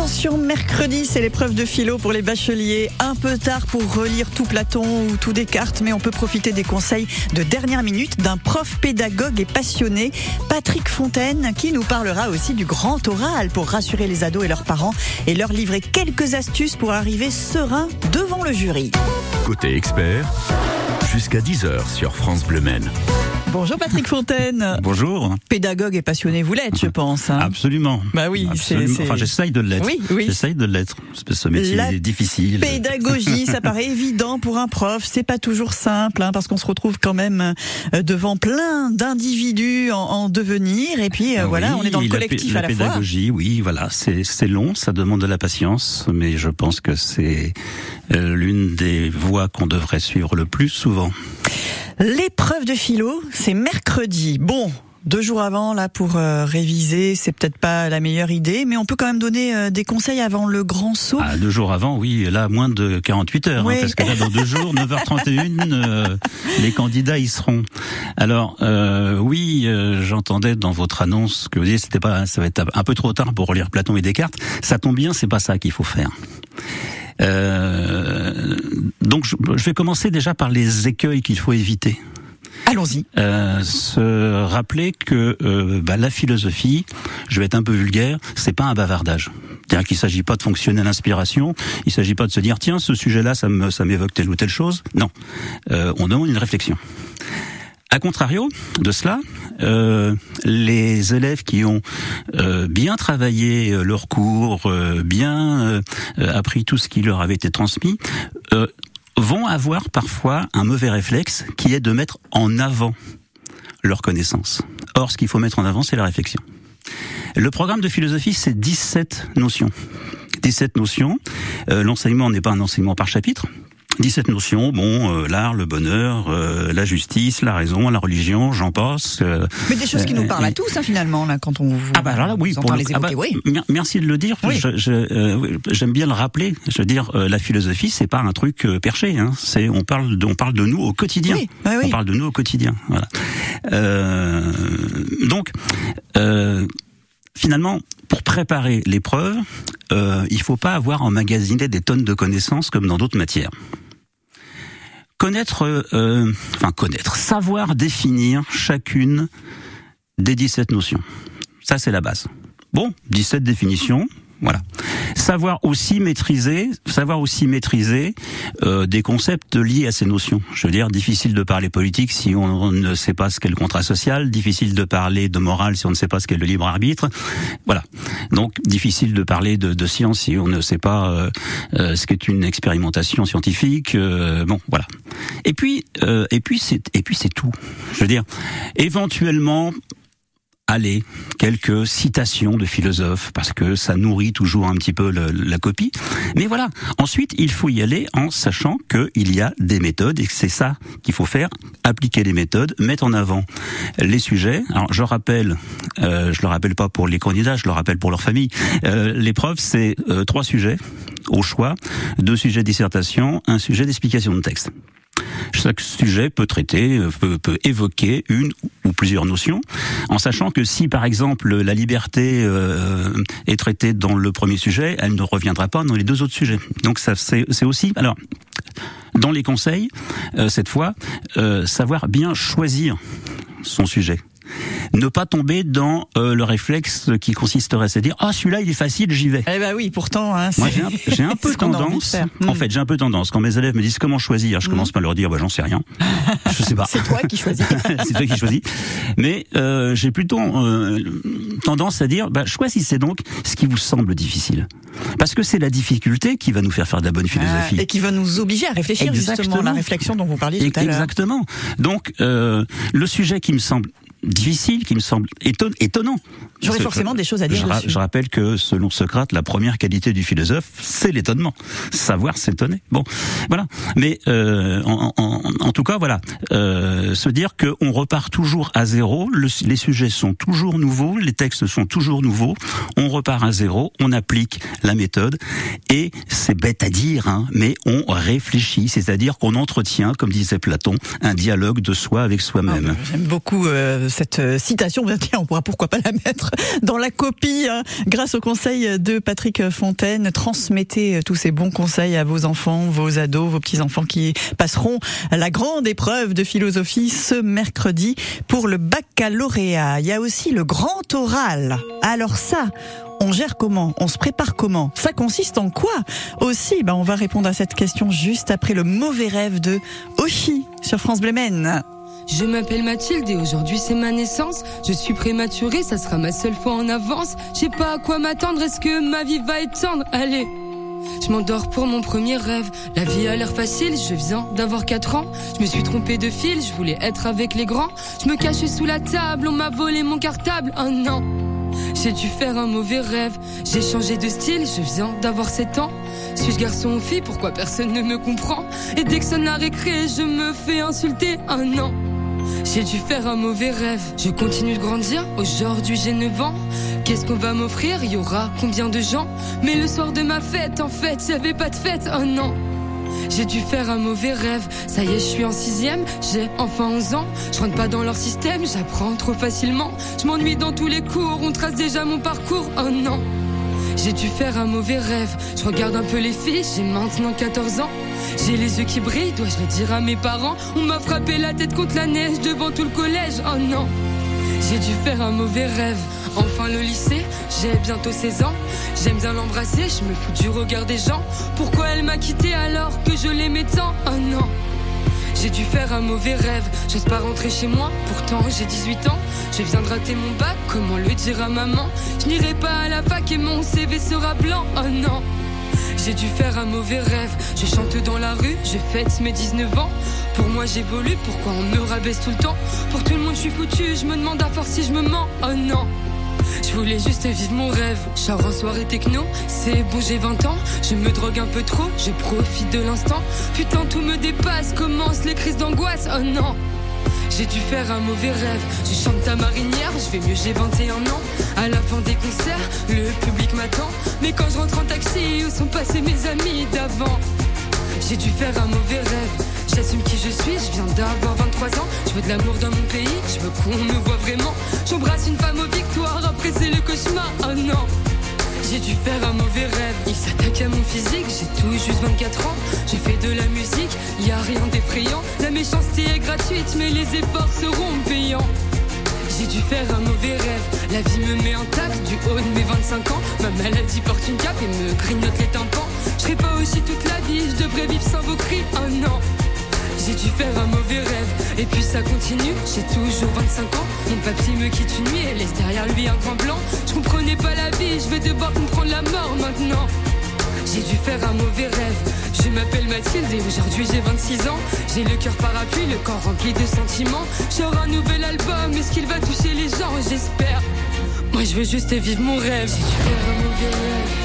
Attention, mercredi, c'est l'épreuve de philo pour les bacheliers. Un peu tard pour relire tout Platon ou tout Descartes, mais on peut profiter des conseils de dernière minute d'un prof pédagogue et passionné, Patrick Fontaine, qui nous parlera aussi du grand oral pour rassurer les ados et leurs parents et leur livrer quelques astuces pour arriver serein devant le jury. Côté expert, jusqu'à 10h sur France Bleu Maine. Bonjour Patrick Fontaine. Bonjour. Pédagogue et passionné, vous l'êtes, je pense. Hein. Absolument. Bah oui, c'est. Enfin, j'essaye de l'être. Oui, oui. J'essaye de l'être. Ce métier La est difficile. Pédagogie, ça paraît évident pour un prof. C'est pas toujours simple, hein, parce qu'on se retrouve quand même euh, devant plein d'individus en, en devenir. Et puis euh, voilà, Oui, on est dans le la collectif la à la fois. pédagogie, oui, voilà, c'est c'est long, ça demande de la patience, mais je pense que c'est euh, l'une des voies qu'on devrait suivre le plus souvent. L'épreuve de philo, c'est mercredi. Bon. Deux jours avant, là, pour euh, réviser, c'est peut-être pas la meilleure idée, mais on peut quand même donner euh, des conseils avant le grand saut. Ah, deux jours avant, oui, là, moins de 48 heures, hein, Oui. parce que là, dans deux jours, 9h31, euh, les candidats y seront. Alors, euh, oui, euh, j'entendais dans votre annonce que vous disiez c'était pas, ça va être un peu trop tard pour relire Platon et Descartes. Ça tombe bien, c'est pas ça qu'il faut faire. Euh, donc, je, je vais commencer déjà par les écueils qu'il faut éviter. Allons-y. Euh, se rappeler que euh, bah, la philosophie, je vais être un peu vulgaire, c'est pas un bavardage. C'est-à-dire qu'il s'agit pas de fonctionner à l'inspiration, il s'agit pas de se dire tiens ce sujet-là ça me ça m'évoque telle ou telle chose. Non, Euh, on demande une réflexion. A contrario de cela, euh, les élèves qui ont euh, bien travaillé euh, leur cours, euh, bien euh, euh, appris tout ce qui leur avait été transmis, euh, vont avoir parfois un mauvais réflexe qui est de mettre en avant leurs connaissances. Or, ce qu'il faut mettre en avant, c'est la réflexion. Le programme de philosophie, c'est 17 notions. 17 notions. Euh, L'enseignement n'est pas un enseignement par chapitre. 17 notions, bon, euh, l'art, le bonheur, euh, la justice, la raison, la religion, j'en passe. euh, Mais des choses qui nous euh, parlent à tous, hein, finalement, là, quand on vous, ah bah alors là oui pour le- les ah bah, oui. merci de le dire Oui. euh, oui, j'aime bien le rappeler je veux dire euh, la philosophie c'est pas un truc euh, perché hein. c'est on parle de, on parle de nous au quotidien Oui, oui, oui. on parle de nous au quotidien voilà Euh, donc euh, finalement pour préparer l'épreuve euh, il faut pas avoir emmagasiné des tonnes de connaissances comme dans d'autres matières connaître euh, enfin connaître savoir définir chacune des 17 notions ça, c'est la base. Bon, 17 définitions. Voilà. Savoir aussi maîtriser, savoir aussi maîtriser euh, des concepts liés à ces notions. Je veux dire, difficile de parler politique si on, ne sait pas ce qu'est le contrat social, difficile de parler de morale si on ne sait pas ce qu'est le libre arbitre. Voilà. Donc, difficile de parler de, de science si on ne sait pas euh, euh, ce qu'est une expérimentation scientifique. euh, bon, voilà. Et puis, euh, et puis c'est, et puis c'est tout. Je veux dire, éventuellement, allez, quelques citations de philosophes, parce que ça nourrit toujours un petit peu la copie. Mais voilà, ensuite, il faut y aller en sachant qu'il y a des méthodes, et c'est ça qu'il faut faire, appliquer les méthodes, mettre en avant les sujets. Alors, je rappelle, euh, je le rappelle pas pour les candidats, je le rappelle pour leur famille, euh, l'épreuve, c'est euh, trois sujets au choix, deux sujets de dissertation, un sujet d'explication de texte. Chaque sujet peut traiter, euh, peut, évoquer une ou plusieurs notions, en sachant que si par exemple la liberté euh, est traitée dans le premier sujet, elle ne reviendra pas dans les deux autres sujets. Donc ça c'est aussi alors dans les conseils euh, cette fois savoir bien choisir son sujet. Ne pas tomber dans euh, le réflexe qui consisterait à se dire ah celui-là il est facile j'y vais. Eh ben oui, pourtant, hein, Moi, j'ai un, j'ai un peu tendance. faire. En fait, j'ai un peu tendance. Quand mes élèves me disent comment choisir, je commence par leur dire, bah, j'en sais rien. Je sais pas. c'est toi qui choisis. c'est toi qui choisis. Mais euh, j'ai plutôt euh, tendance à dire, bah, choisissez donc ce qui vous semble difficile, parce que c'est la difficulté qui va nous faire faire de la bonne philosophie. Ah, et qui va nous obliger à réfléchir justement Exactement. la réflexion dont vous parliez tout à l'heure. Exactement. Donc, le sujet qui me semble difficile, qui me semble éton- étonnant. J'aurais forcément des choses à dire Je, ra- je rappelle que selon Socrate, la première qualité du philosophe, c'est l'étonnement, savoir s'étonner. Bon, voilà. Mais euh, en, en- en tout cas, voilà, euh, se dire qu'on repart toujours à zéro. le- les sujets sont toujours nouveaux, les textes sont toujours nouveaux. On repart à zéro, on applique la méthode et c'est bête à dire, hein, mais on réfléchit, c'est-à-dire qu'on entretient, comme disait Platon, un dialogue de soi avec Ah, soi-même. J'aime beaucoup euh, cette citation. Tiens, on pourra pourquoi pas la mettre dans la copie hein. grâce au conseil de Patrick Fontaine. Transmettez tous ces bons conseils à vos enfants, vos ados, vos petits-enfants qui passeront la grande épreuve de philosophie ce mercredi pour le baccalauréat. Il y a aussi le grand oral. Alors ça, on gère comment? On se prépare comment? Ça consiste en quoi? Aussi, ben on va répondre à cette question juste après le mauvais rêve de Oshi sur France Bleu Je m'appelle Mathilde et aujourd'hui c'est ma naissance. Je suis prématurée, ça sera ma seule fois en avance. Je sais pas à quoi m'attendre, est-ce que ma vie va être tendre Allez je m'endors pour mon premier rêve. La vie a l'air facile, je viens d'avoir 4 ans. Je me suis trompé de fil, je voulais être avec les grands. Je me cachais sous la table, on m'a volé mon cartable. Un oh an. J'ai dû faire un mauvais rêve. J'ai changé de style, je viens d'avoir 7 ans. Suis-je garçon ou fille? Pourquoi personne ne me comprend? Et dès que sonne la récré, je me fais insulter. Un an. J'ai dû faire un mauvais rêve. Je continue de grandir. Aujourd'hui, j'ai 9 ans. Qu'est-ce qu'on va m'offrir? Y aura combien de gens? Mais le soir de ma fête, en fait, j'avais pas de fête. Oh non. J'ai dû faire un mauvais rêve. Ça y est, je suis en sixième, j'ai enfin 11 ans. Je rentre pas dans leur système, j'apprends trop facilement. Je m'ennuie dans tous les cours, on trace déjà mon parcours. Oh non. J'ai dû faire un mauvais rêve. Je regarde un peu les filles, j'ai maintenant 14 ans. J'ai les yeux qui brillent, dois-je le dire à mes parents? On m'a frappé la tête contre la neige devant tout le collège. Oh non. J'ai dû faire un mauvais rêve. Enfin le lycée, j'ai bientôt 16 ans. J'aime bien l'embrasser, je me fous du regard des gens. Pourquoi elle m'a quitté alors que je l'aimais tant? Oh non j'ai dû faire un mauvais rêve, j'ose pas rentrer chez moi, pourtant j'ai 18 ans. Je viens de rater mon bac, comment le dire à maman? Je n'irai pas à la fac et mon CV sera blanc, oh non j'ai dû faire un mauvais rêve. Je chante dans la rue, je fête mes 19 ans. Pour moi j'évolue, pourquoi on me rabaisse tout le temps? Pour tout le monde je suis foutu, je me demande à force si je me mens. Oh non je voulais juste vivre mon rêve. Char en soirée techno, c'est bon, j'ai 20 ans. Je me drogue un peu trop, je profite de l'instant. Putain, tout me dépasse, commence les crises d'angoisse. Oh non! J'ai dû faire un mauvais rêve. Je chante ta marinière, je vais mieux, j'ai 21 ans. À la fin des concerts, le public m'attend. Mais quand je rentre en taxi, où sont passés mes amis d'avant? J'ai dû faire un mauvais rêve. J'assume qui je suis, je viens d'avoir 23 ans. Je veux de l'amour dans mon pays, je veux qu'on me voit vraiment. J'embrasse une femme aux victoires, après c'est le cauchemar. Oh non! J'ai dû faire un mauvais rêve. Il s'attaque à mon physique, j'ai tout juste 24 ans. J'ai fait de la musique, y a rien d'effrayant. La méchanceté est gratuite, mais les efforts seront payants. J'ai dû faire un mauvais rêve. La vie me met en tac du haut de mes 25 ans. Ma maladie porte une cape et me grignote les tympans. Je serai pas aussi toute la vie, je devrais vivre sans vos cris. Oh non! J'ai dû faire un mauvais rêve. Et puis ça continue, j'ai toujours 25 ans. Mon papy me quitte une nuit et laisse derrière lui un grand blanc. Je comprenais pas la vie, je vais devoir comprendre la mort maintenant. J'ai dû faire un mauvais rêve. Je m'appelle Mathilde et aujourd'hui j'ai 26 ans. J'ai le cœur parapluie, le corps rempli de sentiments. J'aurai un nouvel album, est-ce qu'il va toucher les gens? J'espère. Moi je veux juste vivre mon rêve. J'ai dû faire un mauvais rêve.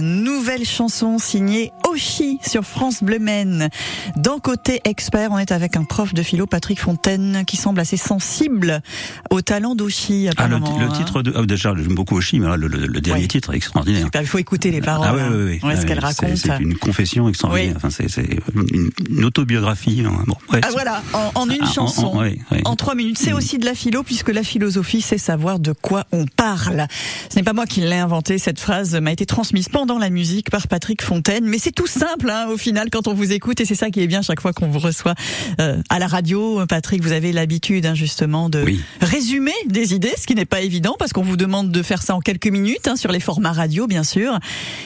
Nouvelle chanson signée Oshi sur France Bleu Maine. Dans Côté Expert, on est avec un prof de philo, Patrick Fontaine, qui semble assez sensible au talent d'Oshi. Ah, le, hein. titre de. ah, déjà, j'aime beaucoup Oshi, mais là, le, le- le dernier Oui. titre est extraordinaire. Super, Il faut écouter les paroles. Ah ouais, hein. ouais, ouais. Ouais, ce Ouais, qu'elle raconte. C'est une confession extraordinaire. Oui. Enfin, c'est une, une autobiographie. hein. Bon, Ah voilà, en, en une Ah, chanson. en-. En trois minutes. C'est aussi de la philo, puisque la philosophie, c'est savoir de quoi on parle. Ce n'est pas moi qui l'ai inventé, cette phrase m'a été transmise pendant la musique par Patrick Fontaine, mais c'est tout simple hein, au final quand on vous écoute, et c'est ça qui est bien chaque fois qu'on vous reçoit euh, à la radio. Patrick, vous avez l'habitude hein, justement de Oui. résumer des idées, ce qui n'est pas évident, parce qu'on vous demande de faire ça en quelques minutes, hein, sur les formats radio bien sûr.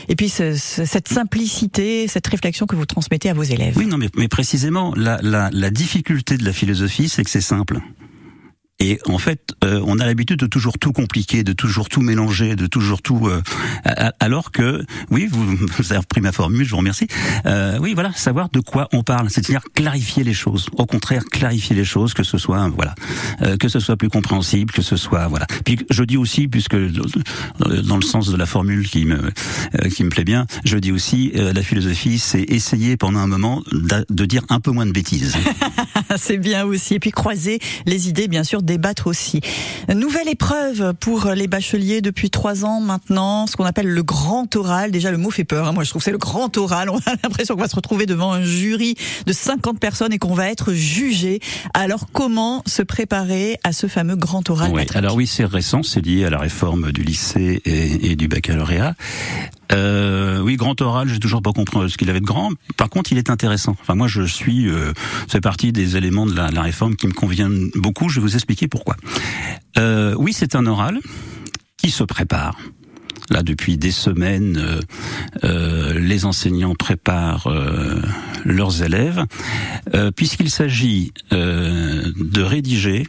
Et puis ce- ce- cette simplicité, cette réflexion que vous transmettez à vos élèves. Oui, non, mais, mais précisément, la, la, la difficulté de la philosophie, c'est que c'est simple. Et en fait, euh, on a l'habitude de toujours tout compliquer, de toujours tout mélanger, de toujours tout. Euh, alors que, oui, vous, vous, avez repris ma formule, je vous remercie. Euh, oui, voilà, savoir de quoi on parle, c'est-à-dire clarifier les choses. Au contraire, clarifier les choses, que ce soit, voilà, euh, que ce soit plus compréhensible, que ce soit, voilà. Puis je dis aussi, puisque dans le sens de la formule qui me qui me plaît bien, je dis aussi, la philosophie, c'est essayer pendant un moment de dire un peu moins de bêtises. c'est bien aussi. Et puis croiser les idées, bien sûr débattre aussi. Nouvelle épreuve pour les bacheliers depuis trois ans maintenant, ce qu'on appelle le grand oral. Déjà, le mot fait peur. Hein. Moi, je trouve c'est le grand oral. On a l'impression qu'on va se retrouver devant un jury de 50 personnes et qu'on va être jugé. Alors, comment se préparer à ce fameux grand oral oui, Alors oui, c'est récent. C'est lié à la réforme du lycée et, et du baccalauréat. Euh, oui, grand oral, j'ai toujours pas compris ce qu'il avait de grand. Par contre, il est intéressant. Enfin, moi, je suis, euh, c'est partie des éléments de la, réforme qui me conviennent beaucoup. Je vais vous expliquer pourquoi. Euh, oui, c'est un oral qui se prépare. Là, depuis des semaines, euh, euh les enseignants préparent euh, leurs élèves, euh, puisqu'il s'agit de rédiger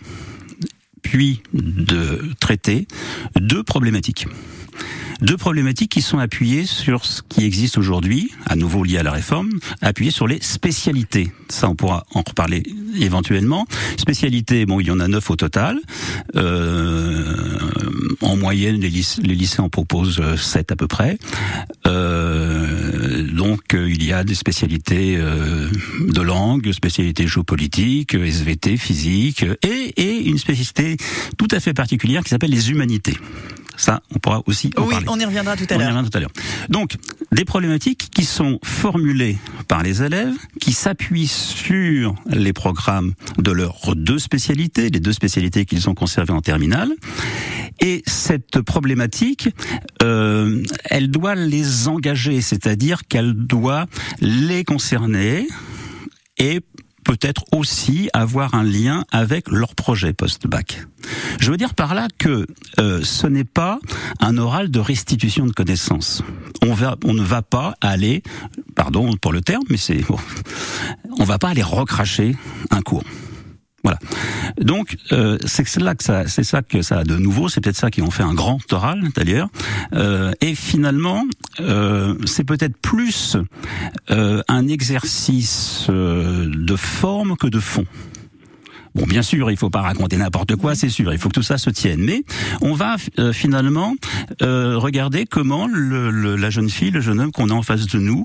puis de traiter deux problématiques deux problématiques qui sont appuyées sur ce qui existe aujourd'hui, à nouveau lié à la réforme, appuyées sur les spécialités. Ça, on pourra en reparler éventuellement. Spécialités, bon, il y en a neuf au total. Euh, en moyenne, les, lycées, en proposent euh, sept à peu près. Euh, donc, euh, il y a des spécialités euh, de langue, spécialités géopolitiques, SVT, physique, et une spécialité tout à fait particulière qui s'appelle les humanités. Ça, on pourra aussi en oui, parler. on y reviendra tout à l'heure. tout à l'heure. Donc, des problématiques qui sont formulées par les élèves, qui s'appuient sur les programmes de leurs deux spécialités, les deux spécialités qu'ils ont conservées en terminale. Et cette problématique, euh, elle doit les engager, c'est-à-dire qu'elle doit les concerner et peut-être aussi avoir un lien avec leur projet post-bac. Je veux dire par là que euh, ce n'est pas un oral de restitution de connaissances. On, va, on ne va pas aller, pardon pour le terme, mais c'est, bon, on va pas aller recracher un cours. Voilà. Donc euh, c'est là que ça, c'est ça que ça a de nouveau. C'est peut-être ça qui en fait un grand oral d'ailleurs. Euh, et finalement, euh, c'est peut-être plus euh, un exercice de forme que de fond. Bon, bien sûr, il faut pas raconter n'importe quoi, c'est sûr. Il faut que tout ça se tienne. Mais on va euh, finalement euh, regarder comment le, le, la jeune fille, le jeune homme qu'on a en face de nous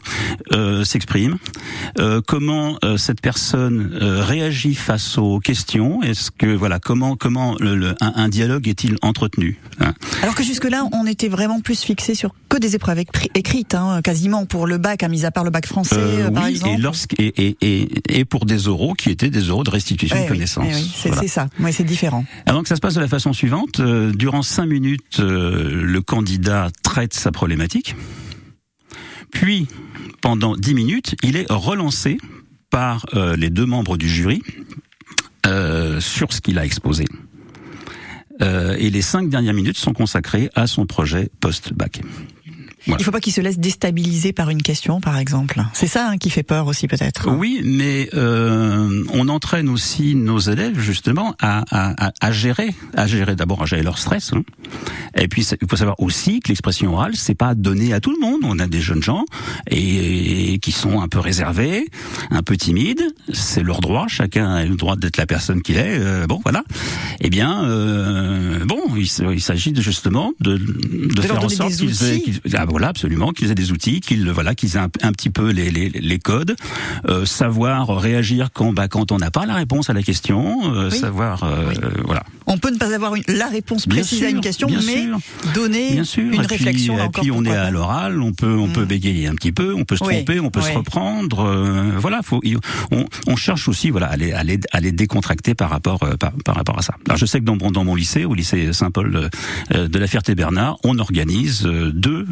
euh, s'exprime, euh, comment euh, cette personne réagit face aux questions. Est-ce que voilà, comment comment le, un, un, dialogue est-il entretenu hein? Alors que jusque là, on était vraiment plus fixé sur que des épreuves écrites, hein, quasiment pour le bac, à mis à part le bac français, par oui, exemple. Et, et, et, et, pour des oraux qui étaient des oraux de restitution ouais, de connaissances. Oui, oui, c'est voilà. ça. Oui, c'est différent. Alors que ça se passe de la façon suivante. Euh, durant cinq minutes, euh, le candidat traite sa problématique. Puis, pendant dix minutes, il est relancé par euh, les deux membres du jury sur ce qu'il a exposé. et les cinq dernières minutes sont consacrées à son projet post-bac. Voilà. Il ne faut pas qu'il se laisse déstabiliser par une question, par exemple. C'est ça hein, qui fait peur aussi, peut-être. Oui, mais euh, on entraîne aussi nos élèves justement à, à, à gérer, à gérer d'abord à gérer leur stress. Hein. Et puis il faut savoir aussi que l'expression orale, c'est pas donné à tout le monde. On a des jeunes gens et, et qui sont un peu réservés, un peu timides. C'est leur droit. Chacun a le droit d'être la personne qu'il est. Euh, bon, voilà. Eh bien, euh, bon, il, il s'agit justement de, de, de faire en sorte qu'ils aient, qu voilà, absolument, qu'ils aient des outils, qu'ils voilà, qu'ils aient un, un, petit peu les, les, les codes, euh, savoir réagir quand bah, quand on n'a pas la réponse à la question, euh, oui. savoir oui. voilà. On peut ne pas avoir une, la réponse précise à une question, mais sûr. donner bien sûr. une et réflexion. Puis, et puis on est à l'oral, on peut on mmh. peut bégayer un petit peu, on peut se oui. tromper, on peut se reprendre. Euh, voilà, faut on, on, cherche aussi voilà à les, à les, à les décontracter par rapport euh, par, par, rapport à ça. Alors je sais que dans mon dans mon lycée, au lycée Saint-Paul euh, de la Ferté-Bernard, on organise deux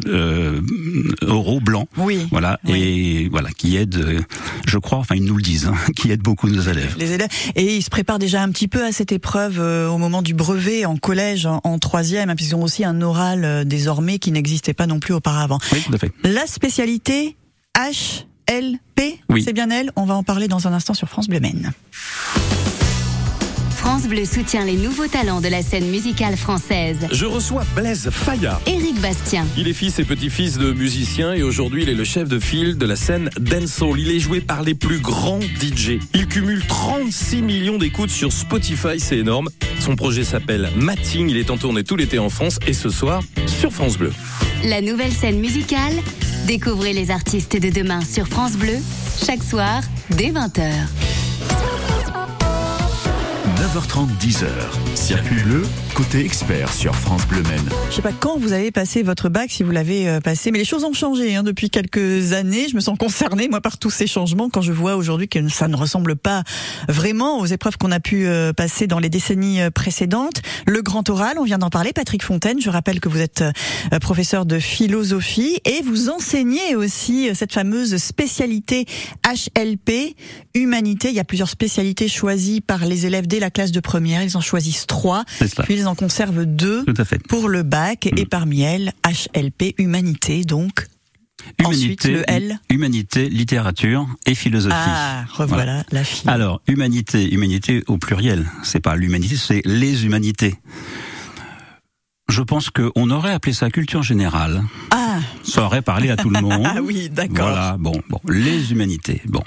euros blancs. Oui. Voilà oui. et voilà qui aident, je crois, enfin ils nous le disent, hein, qui aident beaucoup nos élèves. Les élèves et ils se préparent déjà un petit peu à cette épreuve au moment du brevet en collège en, en troisième, hein, puisqu'ils ont aussi un oral euh, désormais qui n'existait pas non plus auparavant. Oui, tout à fait. La spécialité HLP, oui. c'est bien elle. On va en parler dans un instant sur France Bleu Maine. France Bleu soutient les nouveaux talents de la scène musicale française. Je reçois Blaise Fayard. Éric Bastien. Il est fils et petit-fils de musiciens et aujourd'hui il est le chef de file de la scène dancehall. Il est joué par les plus grands DJ. Il cumule 36 millions d'écoutes sur Spotify, c'est énorme. Son projet s'appelle Matting, il est en tournée tout l'été en France et ce soir sur France Bleu. La nouvelle scène musicale, découvrez les artistes de demain sur France Bleu, chaque soir dès 20h. 9h30, 10h. Circuit bleu, côté expert sur France Bleu Maine. Je sais pas quand vous avez passé votre bac, si vous l'avez euh, passé, mais les choses ont changé hein, depuis quelques années. Je me sens concernée moi par tous ces changements quand je vois aujourd'hui que ça ne ressemble pas vraiment aux épreuves qu'on a pu euh, passer dans les décennies euh, précédentes. Le grand oral, on vient d'en parler. Patrick Fontaine, je rappelle que vous êtes professeur de philosophie et vous enseignez aussi cette fameuse spécialité HLP, humanité. Il y a plusieurs spécialités choisies par les élèves dès la classe de première. Ils en choisissent trois, puis ils en conservent deux pour le bac, et mm. parmi elles, HLP, humanité, donc. Humanité, Ensuite, le L. Humanité, littérature et philosophie. Ah, revoilà la fille. Alors, humanité, humanité au pluriel. C'est pas l'humanité, c'est les humanités. Je pense qu'on aurait appelé ça culture générale. Ah. Ça aurait parlé à tout le monde. ah oui, d'accord. Voilà, bon, bon, les humanités. Bon.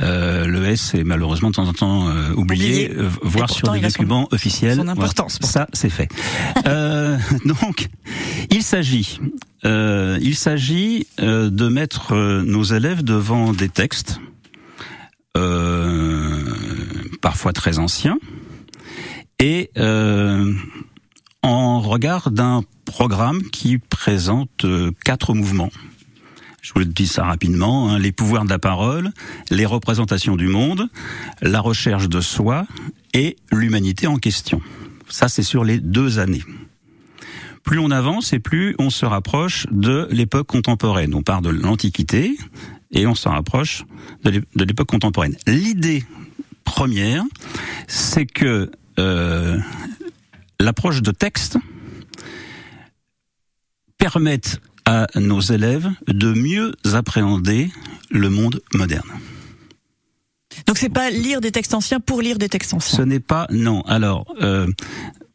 Euh, le S est malheureusement de temps en temps euh, oublié, euh, voire sur des documents officiels. Son importance. ça, c'est fait. euh, donc, il s'agit, il s'agit de mettre nos élèves devant des textes, parfois très anciens, et en regard d'un programme qui présente quatre mouvements. Je vous le dis ça rapidement, hein, les pouvoirs de la parole, les représentations du monde, la recherche de soi et l'humanité en question. Ça, c'est sur les deux années. Plus on avance et plus on se rapproche de l'époque contemporaine. On part de l'Antiquité et on se rapproche de l'époque contemporaine. L'idée première, c'est que euh, l'approche de texte permette à nos élèves de mieux appréhender le monde moderne. Donc c'est pas lire des textes anciens pour lire des textes anciens. Ce n'est pas non. Alors euh,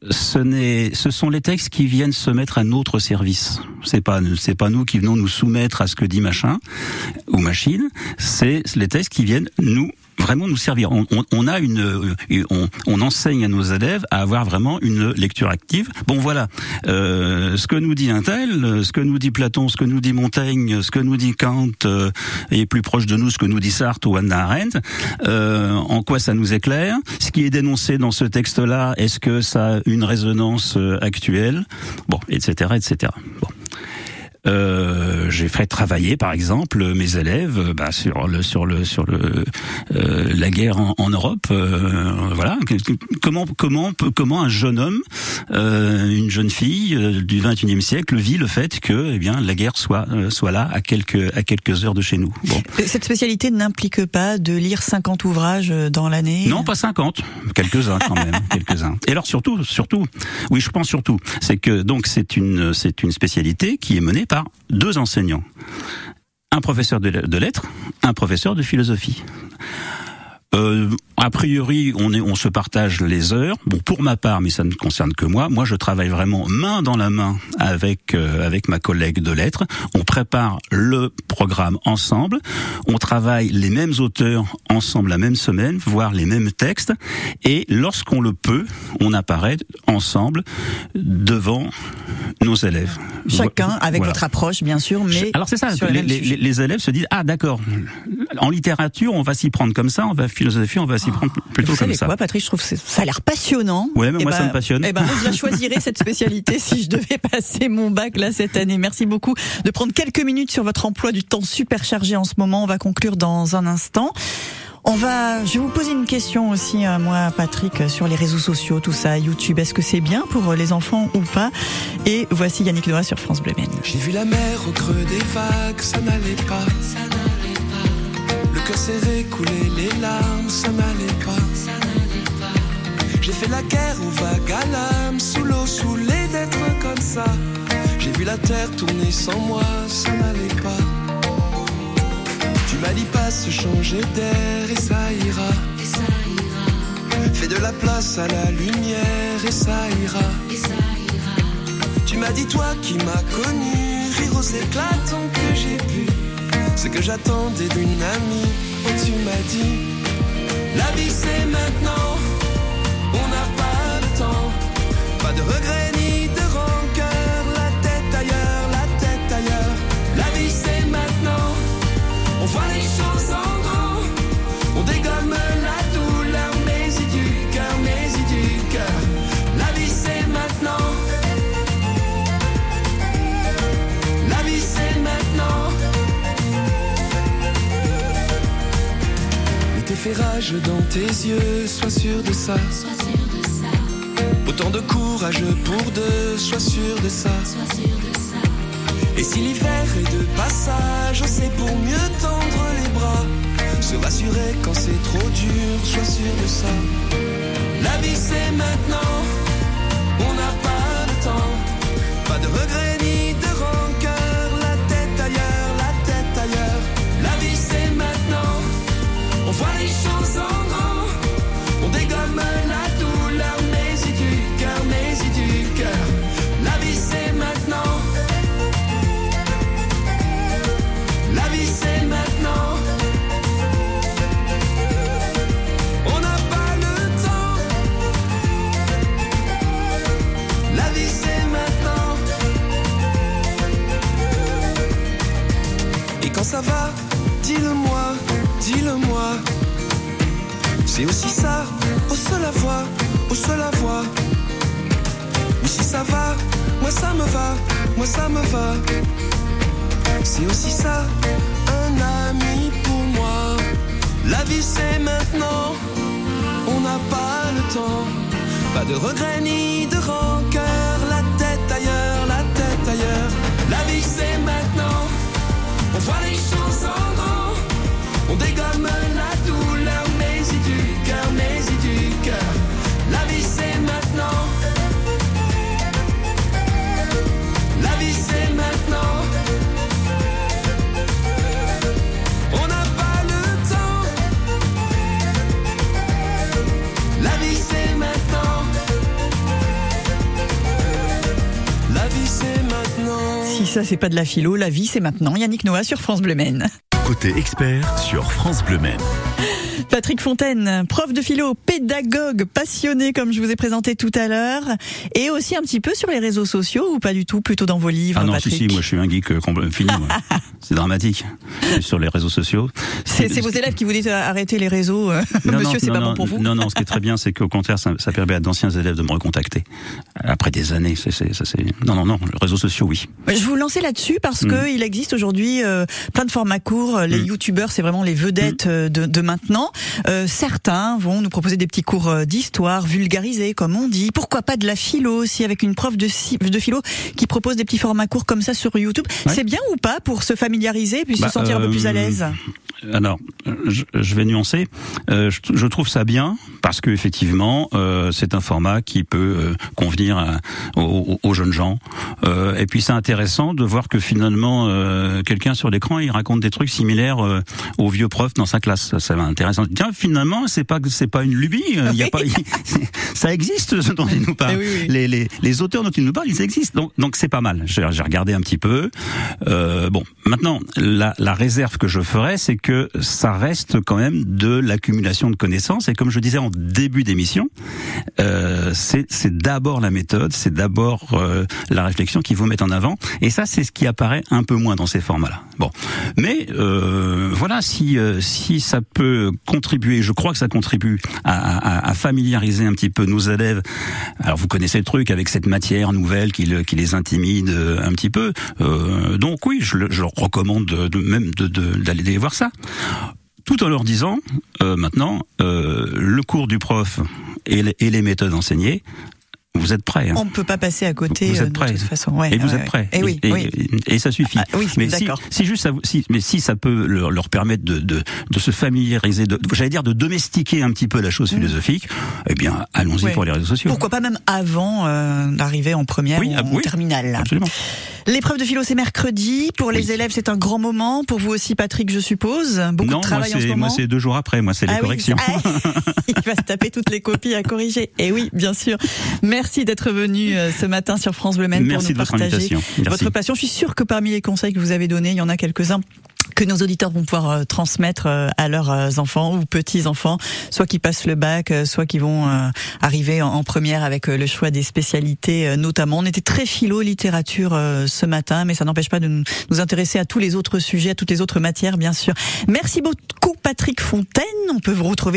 ce n'est, ce sont les textes qui viennent se mettre à notre service. C'est pas, c'est pas nous qui venons nous soumettre à ce que dit machin ou machine. C'est les textes qui viennent nous vraiment nous servir. On, a une, euh, on, enseigne à nos élèves à avoir vraiment une lecture active. Bon, voilà, euh, ce que nous dit un tel, ce que nous dit Platon, ce que nous dit Montaigne, ce que nous dit Kant, euh, est plus proche de nous ce que nous dit Sartre ou Anna Arendt. Euh, en quoi ça nous éclaire Ce qui est dénoncé dans ce texte-là, est-ce que ça a une résonance euh, actuelle? Bon, etc., etc. Bon. Euh, j'ai fait travailler, par exemple, mes élèves euh, bah, sur le sur le sur le euh, la guerre en, en Europe. Euh, voilà, comment comment comment un jeune homme, euh, une jeune fille du 21e siècle vit le fait que eh bien la guerre soit soit là à quelques à quelques heures de chez nous. Bon. Cette spécialité n'implique pas de lire 50 ouvrages dans l'année? Non, pas 50, quelques-uns quand même, quelques-uns. Et alors surtout surtout, oui, je pense surtout, c'est que donc c'est une c'est une spécialité qui est menée par deux enseignants. Un professeur de lettres, un professeur de philosophie. Euh, a priori, on, est, on se partage les heures. Bon, pour ma part, mais ça ne concerne que moi. Moi, je travaille vraiment main dans la main avec euh, avec ma collègue de lettres. On prépare le programme ensemble. On travaille les mêmes auteurs ensemble la même semaine, voire les mêmes textes. Et lorsqu'on le peut, on apparaît ensemble devant nos élèves. Chacun avec votre approche, bien sûr, mais alors c'est ça. Les, les, les, élèves se disent ah d'accord. En littérature, on va s'y prendre comme ça. On va philosophie, on va s'y prendre plutôt Vous comme savez ça. Quoi, Patrick, je trouve que ça a l'air passionnant. Ouais, mais et moi bah, ça me passionne. Eh ben, je choisirais cette spécialité si je devais passer mon bac là cette année. Merci beaucoup de prendre quelques minutes sur votre emploi du temps super chargé en ce moment. On va conclure dans un instant. On va, je vais vous poser une question aussi, à moi, Patrick, sur les réseaux sociaux, tout ça, YouTube. Est-ce que c'est bien pour les enfants ou pas? Et voici Yannick Noah sur France Bleu. J'ai vu la mer au creux des vagues, ça n'allait pas. Ça n'allait pas. Le cœur s'est écoulé, les larmes, ça n'allait pas. Ça pas. J'ai fait la guerre aux vagues à l'âme, sous l'eau, saoulé d'être comme ça. J'ai vu la terre tourner sans moi, ça n'allait pas. Tu m'as dit pas se changer d'air et ça ira. Et ça ira. Fais de la place à la lumière et ça ira. Tu m'as dit toi qui m'as connu, rire aux que j'ai pu. Ce que j'attendais d'une amie, et tu m'as dit, la vie c'est maintenant, on n'a pas le temps, pas de regrets ni de fait rage dans tes yeux, sois sûr de ça. Autant de courage pour deux, sois sûr de ça. Et si l'hiver est de passage, c'est pour mieux tendre les bras. Se rassurer quand c'est trop dur, sois sûr de ça. La vie c'est maintenant, on n'a pas le temps. Pas de regrets ni de les choses C'est aussi ça, au seul la voix, au seul la voix. Mais si ça va, moi ça me va, moi ça me va. C'est aussi ça, un ami pour moi. La vie c'est maintenant, on n'a pas le temps. Pas de regrets ni de rancœur, la tête ailleurs, la tête ailleurs. La vie c'est maintenant, on voit les choses en grand. On ça c'est pas de la philo, la vie c'est maintenant. Yannick Noah sur France Bleu Maine. Côté expert sur France Bleu Maine. Patrick Fontaine, prof de philo, pédagogue, passionné comme je vous ai présenté tout à l'heure, et aussi un petit peu sur les réseaux sociaux ou pas du tout, plutôt dans vos livres, Ah non, si, Patrick si, moi je suis un geek euh, fini. c'est dramatique. Sur les réseaux sociaux. C'est vos élèves qui vous disent euh, arrêtez les réseaux, euh, Non, monsieur, c'est pas non, bon pour vous. Non, non, ce qui est très bien, c'est qu'au contraire, ça, ça permet à d'anciens élèves de me recontacter. Après des années, c'est, c'est, ça, c'est... Non, non, non, les réseaux sociaux, oui. Je vous lançais là-dessus parce Mm. que il existe aujourd'hui euh, plein de formats courts. Les Mm. youtubeurs, c'est vraiment les vedettes de, de maintenant. Euh, certains vont nous proposer des petits cours euh, d'histoire vulgarisés, comme on dit. Pourquoi pas de la philo aussi avec une prof de, philo qui propose des petits formats courts comme ça sur YouTube. Ouais. C'est bien ou pas pour se familiariser puis Bah, se sentir un peu plus à euh, l'aise Alors, je, vais nuancer. Euh, je, trouve ça bien parce que effectivement, euh, c'est un format qui peut euh, convenir aux, jeunes gens. Euh, et puis c'est intéressant de voir que finalement, euh, quelqu'un sur l'écran, il raconte des trucs similaires euh, aux vieux profs dans sa classe. Ça, c'est intéressant. Tiens, finalement, c'est pas c'est pas une lubie. euh, Il y a pas, ça existe ce dont il nous parle. Oui, oui. Les, les, les auteurs dont il nous parle, ils existent. Donc donc c'est pas mal. J'ai regardé un petit peu. Euh, bon, maintenant la, la réserve que je ferais, c'est que ça reste quand même de l'accumulation de connaissances. Et comme je disais en début d'émission, euh, c'est c'est d'abord la méthode, c'est d'abord euh, la réflexion qu'il faut mettre en avant. Et ça, c'est ce qui apparaît un peu moins dans ces formats-là. Bon, mais euh, voilà, si euh, si ça peut contribuer, je crois que ça contribue à, familiariser un petit peu nos élèves. Alors vous connaissez le truc avec cette matière nouvelle qui, le- qui les intimide euh, un petit peu. Euh, donc oui, je, le- je leur recommande de, de- même d'aller voir ça tout en leur disant euh, maintenant le cours du prof et les méthodes enseignées. Vous êtes prêts. hein. On ne peut pas passer à côté Vous euh, êtes de prêts. toute façon. Ouais, et vous ouais, êtes prêts. Et oui, et, oui. et- et ça suffit. Ah, oui, mais si, si juste ça, si, mais si ça peut leur, leur permettre de, de, de se familiariser, de, j'allais dire de domestiquer un petit peu la chose philosophique, eh bien, allons-y Ouais. pour les réseaux sociaux. Pourquoi pas même avant euh, d'arriver en première ou ah, en terminale. Absolument. L'épreuve de philo, c'est mercredi. Pour les Oui. élèves, c'est un grand moment. Pour vous aussi, Patrick, je suppose. Beaucoup non, de travail moi en ce c'est moment. moi c'est deux jours après. Moi c'est les Ah oui, corrections. ah, il va se taper toutes les copies à corriger. Et oui, bien sûr. Merci d'être venu euh, ce matin sur France Bleu Maine pour nous de votre partager. Merci. votre passion. Je suis sûre que parmi les conseils que vous avez donnés, il y en a quelques-uns que nos auditeurs vont pouvoir euh, transmettre euh, à leurs euh, enfants ou petits-enfants, soit qui passent le bac, soit qui vont arriver en, première avec le choix des spécialités notamment. On était très philo littérature ce matin, mais ça n'empêche pas de nous intéresser à tous les autres sujets, à toutes les autres matières, bien sûr. Merci beaucoup Patrick Fontaine. On peut vous retrouver